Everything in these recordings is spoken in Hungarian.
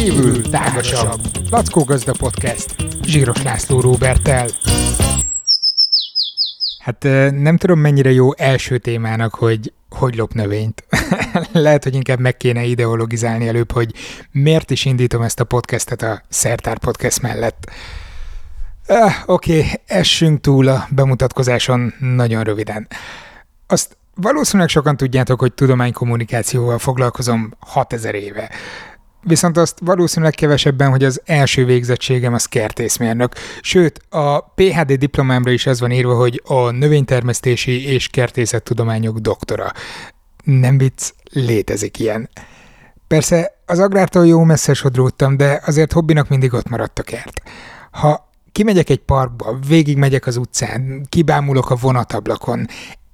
kívül tágasabb. Lackó Gazda Podcast. Zsíros László Róbertel. Hát nem tudom mennyire jó első témának, hogy hogy lop növényt. Lehet, hogy inkább meg kéne ideologizálni előbb, hogy miért is indítom ezt a podcastet a Szertár Podcast mellett. Ah, Oké, okay, essünk túl a bemutatkozáson nagyon röviden. Azt valószínűleg sokan tudjátok, hogy tudománykommunikációval foglalkozom 6000 éve. Viszont azt valószínűleg kevesebben, hogy az első végzettségem az kertészmérnök. Sőt, a PHD diplomámra is az van írva, hogy a növénytermesztési és kertészettudományok doktora. Nem vicc, létezik ilyen. Persze az agrártól jó messze sodródtam, de azért hobbinak mindig ott maradt a kert. Ha kimegyek egy parkba, végigmegyek az utcán, kibámulok a vonatablakon,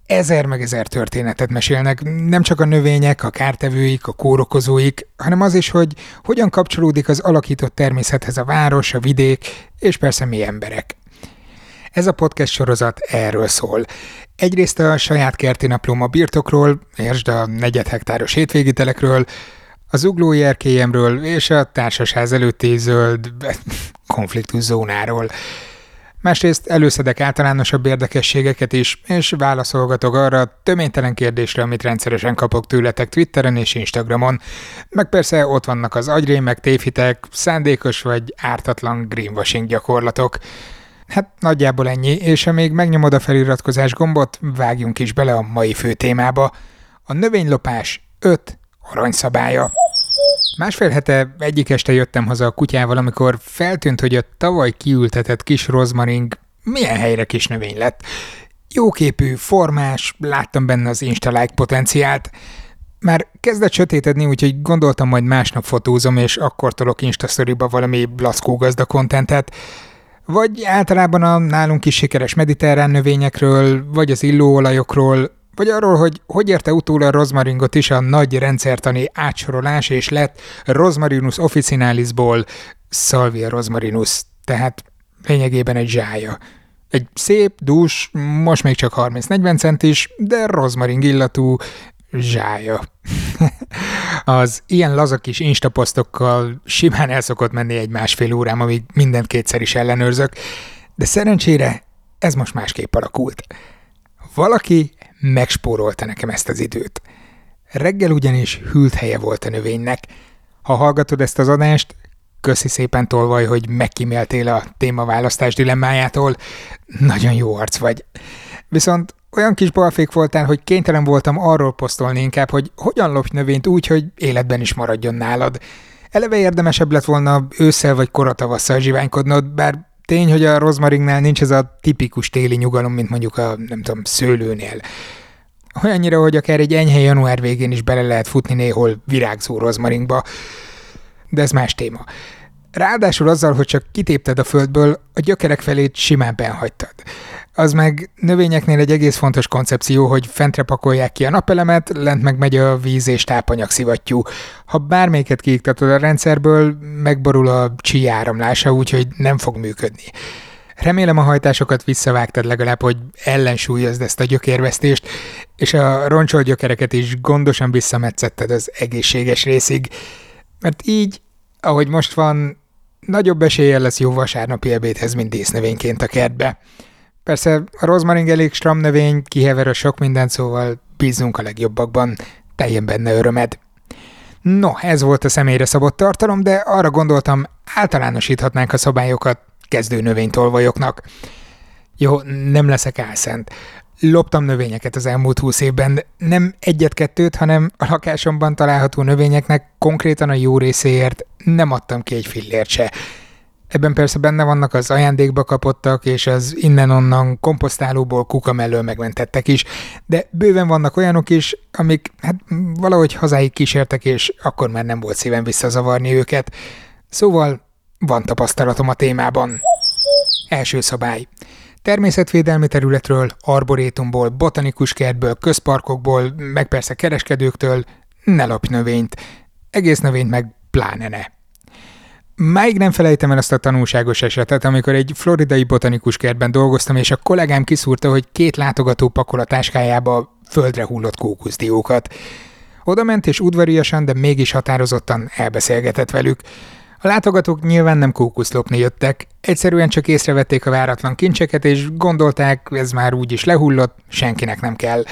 ezer meg ezer történetet mesélnek, nem csak a növények, a kártevőik, a kórokozóik, hanem az is, hogy hogyan kapcsolódik az alakított természethez a város, a vidék, és persze mi emberek. Ez a podcast sorozat erről szól. Egyrészt a saját kerti naplóm a birtokról, értsd a negyed hektáros hétvégitelekről, az uglói erkélyemről és a társasház előtti zöld konfliktus zónáról. Másrészt előszedek általánosabb érdekességeket is, és válaszolgatok arra a töménytelen kérdésre, amit rendszeresen kapok tőletek Twitteren és Instagramon. Meg persze ott vannak az agyrémek, tévhitek, szándékos vagy ártatlan greenwashing gyakorlatok. Hát nagyjából ennyi, és ha még megnyomod a feliratkozás gombot, vágjunk is bele a mai fő témába. A növénylopás 5 aranyszabálya. Másfél hete egyik este jöttem haza a kutyával, amikor feltűnt, hogy a tavaly kiültetett kis rozmaring milyen helyre kis növény lett. Jóképű, formás, láttam benne az Insta-like potenciált. Már kezdett sötétedni, úgyhogy gondoltam majd másnap fotózom, és akkor tolok Insta valami blaszkó gazda kontentet. Vagy általában a nálunk is sikeres mediterrán növényekről, vagy az illóolajokról, vagy arról, hogy hogy érte utól a rozmaringot is a nagy rendszertani átsorolás, és lett Rosmarinus officinalisból Salvia rosmarinus, tehát lényegében egy zsája. Egy szép, dús, most még csak 30-40 centis, de rozmaring illatú zsája. az ilyen laza kis instaposztokkal simán el szokott menni egy másfél órám, amíg mindent kétszer is ellenőrzök, de szerencsére ez most másképp alakult. Valaki megspórolta nekem ezt az időt. Reggel ugyanis hűlt helye volt a növénynek. Ha hallgatod ezt az adást, köszi szépen tolvaj, hogy megkíméltél a témaválasztás dilemmájától. Nagyon jó arc vagy. Viszont olyan kis balfék voltál, hogy kénytelen voltam arról posztolni inkább, hogy hogyan lopj növényt úgy, hogy életben is maradjon nálad. Eleve érdemesebb lett volna ősszel vagy koratavasszal zsiványkodnod, bár Tény, hogy a rozmaringnál nincs ez a tipikus téli nyugalom, mint mondjuk a, nem tudom, szőlőnél. Olyannyira, hogy akár egy enyhe január végén is bele lehet futni néhol virágzó rozmaringba, de ez más téma. Ráadásul azzal, hogy csak kitépted a földből, a gyökerek felét simán benhagytad. Az meg növényeknél egy egész fontos koncepció, hogy fentre pakolják ki a napelemet, lent meg megy a víz és tápanyag szivattyú. Ha bármelyiket kiiktatod a rendszerből, megborul a csí áramlása, úgyhogy nem fog működni. Remélem a hajtásokat visszavágtad legalább, hogy ellensúlyozd ezt a gyökérvesztést, és a roncsol gyökereket is gondosan visszametszetted az egészséges részig, mert így, ahogy most van, nagyobb eséllyel lesz jó vasárnapi ebédhez, mint dísznövényként a kertbe. Persze a rozmaring elég stram növény, kihever a sok mindent, szóval bízunk a legjobbakban, teljen benne örömed. No, ez volt a személyre szabott tartalom, de arra gondoltam, általánosíthatnánk a szabályokat kezdő növénytolvajoknak. Jó, nem leszek álszent. Loptam növényeket az elmúlt húsz évben, nem egyet-kettőt, hanem a lakásomban található növényeknek konkrétan a jó részéért nem adtam ki egy fillért se. Ebben persze benne vannak az ajándékba kapottak, és az innen-onnan komposztálóból kuka mellől megmentettek is, de bőven vannak olyanok is, amik hát valahogy hazáig kísértek, és akkor már nem volt szívem visszazavarni őket. Szóval van tapasztalatom a témában. Első szabály. Természetvédelmi területről, arborétumból, botanikus kertből, közparkokból, meg persze kereskedőktől ne lopj növényt. Egész növényt meg pláne ne. Máig nem felejtem el azt a tanulságos esetet, amikor egy floridai botanikus kertben dolgoztam, és a kollégám kiszúrta, hogy két látogató pakol a táskájába földre hullott kókuszdiókat. Oda ment és udvariasan, de mégis határozottan elbeszélgetett velük. A látogatók nyilván nem kókusz lopni jöttek, egyszerűen csak észrevették a váratlan kincseket, és gondolták, ez már úgy is lehullott, senkinek nem kell.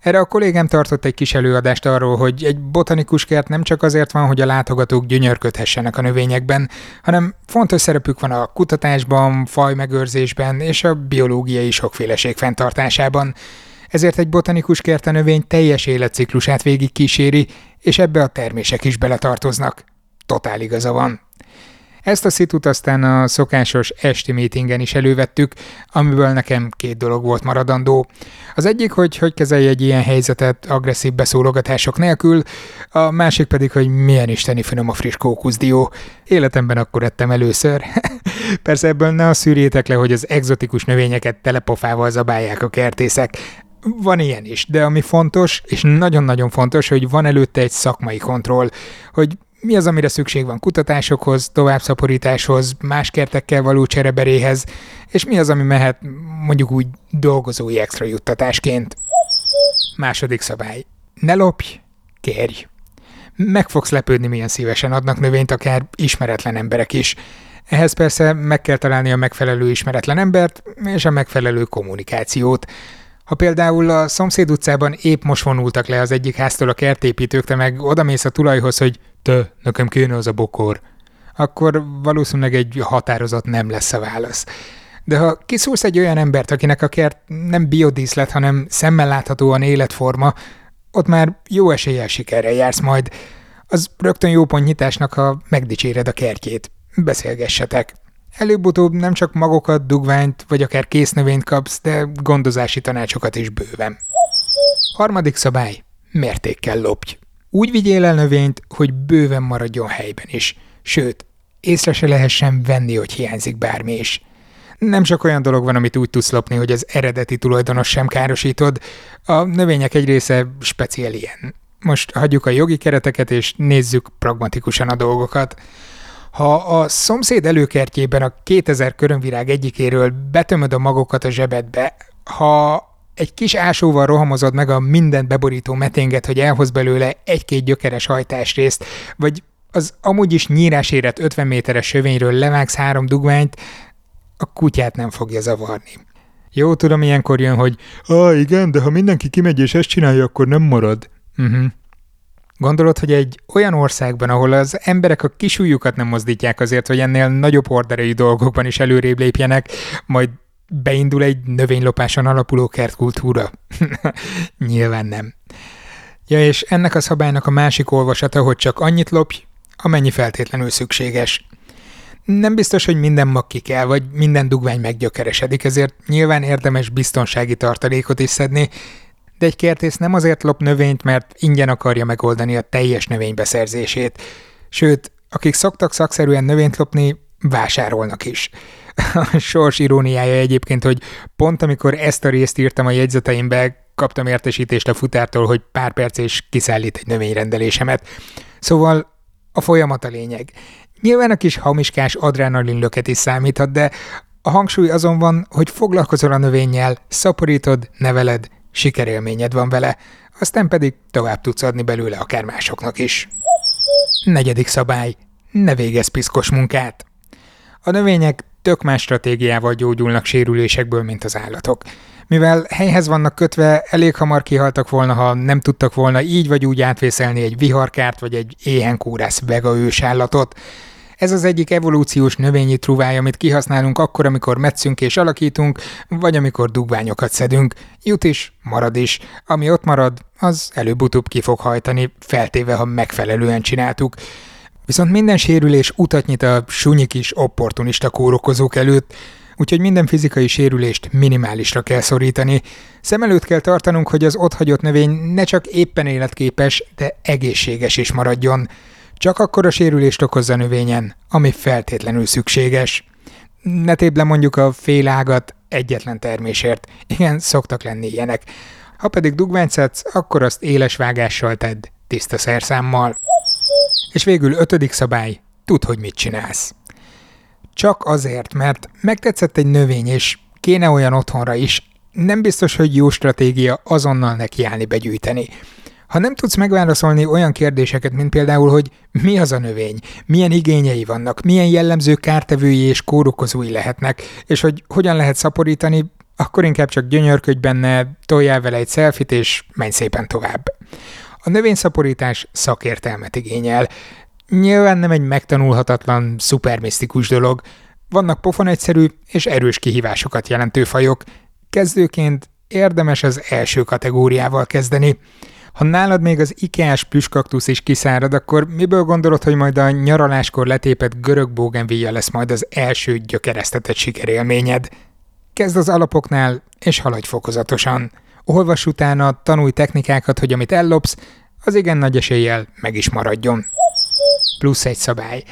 Erre a kollégám tartott egy kis előadást arról, hogy egy botanikus kert nem csak azért van, hogy a látogatók gyönyörködhessenek a növényekben, hanem fontos szerepük van a kutatásban, fajmegőrzésben és a biológiai sokféleség fenntartásában. Ezért egy botanikus kert a növény teljes életciklusát végig kíséri, és ebbe a termések is beletartoznak. Totál igaza van. Ezt a szitut aztán a szokásos esti meetingen is elővettük, amiből nekem két dolog volt maradandó. Az egyik, hogy hogy kezelje egy ilyen helyzetet agresszív beszólogatások nélkül, a másik pedig, hogy milyen isteni finom a friss kókuszdió. Életemben akkor ettem először. Persze ebből ne a szűrjétek le, hogy az egzotikus növényeket telepofával zabálják a kertészek. Van ilyen is, de ami fontos, és nagyon-nagyon fontos, hogy van előtte egy szakmai kontroll, hogy mi az, amire szükség van kutatásokhoz, továbbszaporításhoz, más kertekkel való csereberéhez, és mi az, ami mehet mondjuk úgy dolgozói extra juttatásként. Második szabály. Ne lopj, kérj. Meg fogsz lepődni, milyen szívesen adnak növényt akár ismeretlen emberek is. Ehhez persze meg kell találni a megfelelő ismeretlen embert és a megfelelő kommunikációt. Ha például a szomszéd utcában épp most vonultak le az egyik háztól a kertépítők, te meg odamész a tulajhoz, hogy te, nekem kéne az a bokor, akkor valószínűleg egy határozat nem lesz a válasz. De ha kiszúrsz egy olyan embert, akinek a kert nem biodíszlet, hanem szemmel láthatóan életforma, ott már jó eséllyel sikerrel jársz majd. Az rögtön jó pont nyitásnak, ha megdicséred a kertjét. Beszélgessetek. Előbb-utóbb nem csak magokat, dugványt, vagy akár növényt kapsz, de gondozási tanácsokat is bőven. Harmadik szabály. Mértékkel lopj. Úgy vigyél el növényt, hogy bőven maradjon helyben is. Sőt, észre se lehessen venni, hogy hiányzik bármi is. Nem csak olyan dolog van, amit úgy tudsz lopni, hogy az eredeti tulajdonos sem károsítod. A növények egy része speciál ilyen. Most hagyjuk a jogi kereteket, és nézzük pragmatikusan a dolgokat. Ha a szomszéd előkertjében a 2000 körönvirág egyikéről betömöd a magokat a zsebedbe, ha egy kis ásóval rohamozod meg a mindent beborító meténget, hogy elhoz belőle egy-két gyökeres hajtásrészt, vagy az amúgy is nyírás érett 50 méteres sövényről levágsz három dugványt, a kutyát nem fogja zavarni. Jó, tudom, ilyenkor jön, hogy ah, igen, de ha mindenki kimegy és ezt csinálja, akkor nem marad. Uh-huh. Gondolod, hogy egy olyan országban, ahol az emberek a kisújukat nem mozdítják azért, hogy ennél nagyobb orderei dolgokban is előrébb lépjenek, majd beindul egy növénylopáson alapuló kertkultúra? Nyilván nem. Ja, és ennek a szabálynak a másik olvasata, hogy csak annyit lopj, amennyi feltétlenül szükséges. Nem biztos, hogy minden mag ki kell, vagy minden dugvány meggyökeresedik, ezért nyilván érdemes biztonsági tartalékot is szedni, de egy kertész nem azért lop növényt, mert ingyen akarja megoldani a teljes növénybeszerzését. Sőt, akik szoktak szakszerűen növényt lopni, vásárolnak is. A sors iróniája egyébként, hogy pont amikor ezt a részt írtam a jegyzeteimbe, kaptam értesítést a futártól, hogy pár perc és kiszállít egy növényrendelésemet. Szóval a folyamat a lényeg. Nyilván a kis hamiskás adrenalinlöket is számíthat, de a hangsúly azon van, hogy foglalkozol a növényjel, szaporítod, neveled, sikerélményed van vele, aztán pedig tovább tudsz adni belőle akár másoknak is. Negyedik szabály. Ne végezz piszkos munkát. A növények tök más stratégiával gyógyulnak sérülésekből, mint az állatok. Mivel helyhez vannak kötve, elég hamar kihaltak volna, ha nem tudtak volna így vagy úgy átvészelni egy viharkárt vagy egy éhenkórász vega ősállatot. Ez az egyik evolúciós növényi truváj, amit kihasználunk akkor, amikor metszünk és alakítunk, vagy amikor dugványokat szedünk. Jut is, marad is. Ami ott marad, az előbb-utóbb ki fog hajtani, feltéve, ha megfelelően csináltuk. Viszont minden sérülés utat nyit a sunyi kis opportunista kórokozók előtt, úgyhogy minden fizikai sérülést minimálisra kell szorítani. Szem előtt kell tartanunk, hogy az otthagyott növény ne csak éppen életképes, de egészséges is maradjon. Csak akkor a sérülést okozza növényen, ami feltétlenül szükséges. Ne tébb le mondjuk a fél ágat egyetlen termésért. Igen, szoktak lenni ilyenek. Ha pedig dugványt szedsz, akkor azt éles vágással tedd, tiszta szerszámmal. És végül ötödik szabály, tudd, hogy mit csinálsz. Csak azért, mert megtetszett egy növény, és kéne olyan otthonra is, nem biztos, hogy jó stratégia azonnal nekiállni begyűjteni. Ha nem tudsz megválaszolni olyan kérdéseket, mint például, hogy mi az a növény, milyen igényei vannak, milyen jellemző kártevői és kórokozói lehetnek, és hogy hogyan lehet szaporítani, akkor inkább csak gyönyörködj benne, toljál vele egy szelfit, és menj szépen tovább. A növényszaporítás szakértelmet igényel. Nyilván nem egy megtanulhatatlan, szupermisztikus dolog. Vannak pofon egyszerű és erős kihívásokat jelentő fajok. Kezdőként érdemes az első kategóriával kezdeni. Ha nálad még az IKEA-s plüskaktusz is kiszárad, akkor miből gondolod, hogy majd a nyaraláskor letépett görög bógenvíja lesz majd az első gyökeresztetett sikerélményed? Kezd az alapoknál, és haladj fokozatosan. Olvas utána, tanulj technikákat, hogy amit ellopsz, az igen nagy eséllyel meg is maradjon. Plusz egy szabály.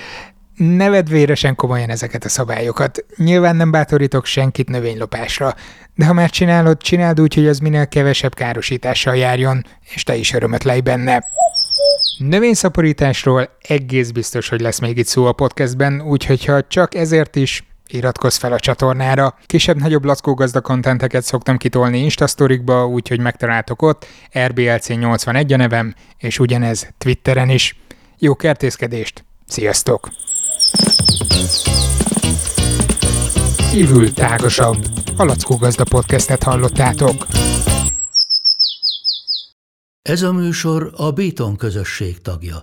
Ne vedd véresen komolyan ezeket a szabályokat. Nyilván nem bátorítok senkit növénylopásra, de ha már csinálod, csináld úgy, hogy az minél kevesebb károsítással járjon, és te is örömöt lej benne. Növényszaporításról egész biztos, hogy lesz még itt szó a podcastben, úgyhogy ha csak ezért is iratkozz fel a csatornára. Kisebb-nagyobb lackó gazda kontenteket szoktam kitolni Instasztorikba, úgyhogy megtaláltok ott, RBLC81 a nevem, és ugyanez Twitteren is. Jó kertészkedést! Sziasztok! Kívül tágasabb. A Lackó Gazda podcastet hallottátok. Ez a műsor a Béton közösség tagja.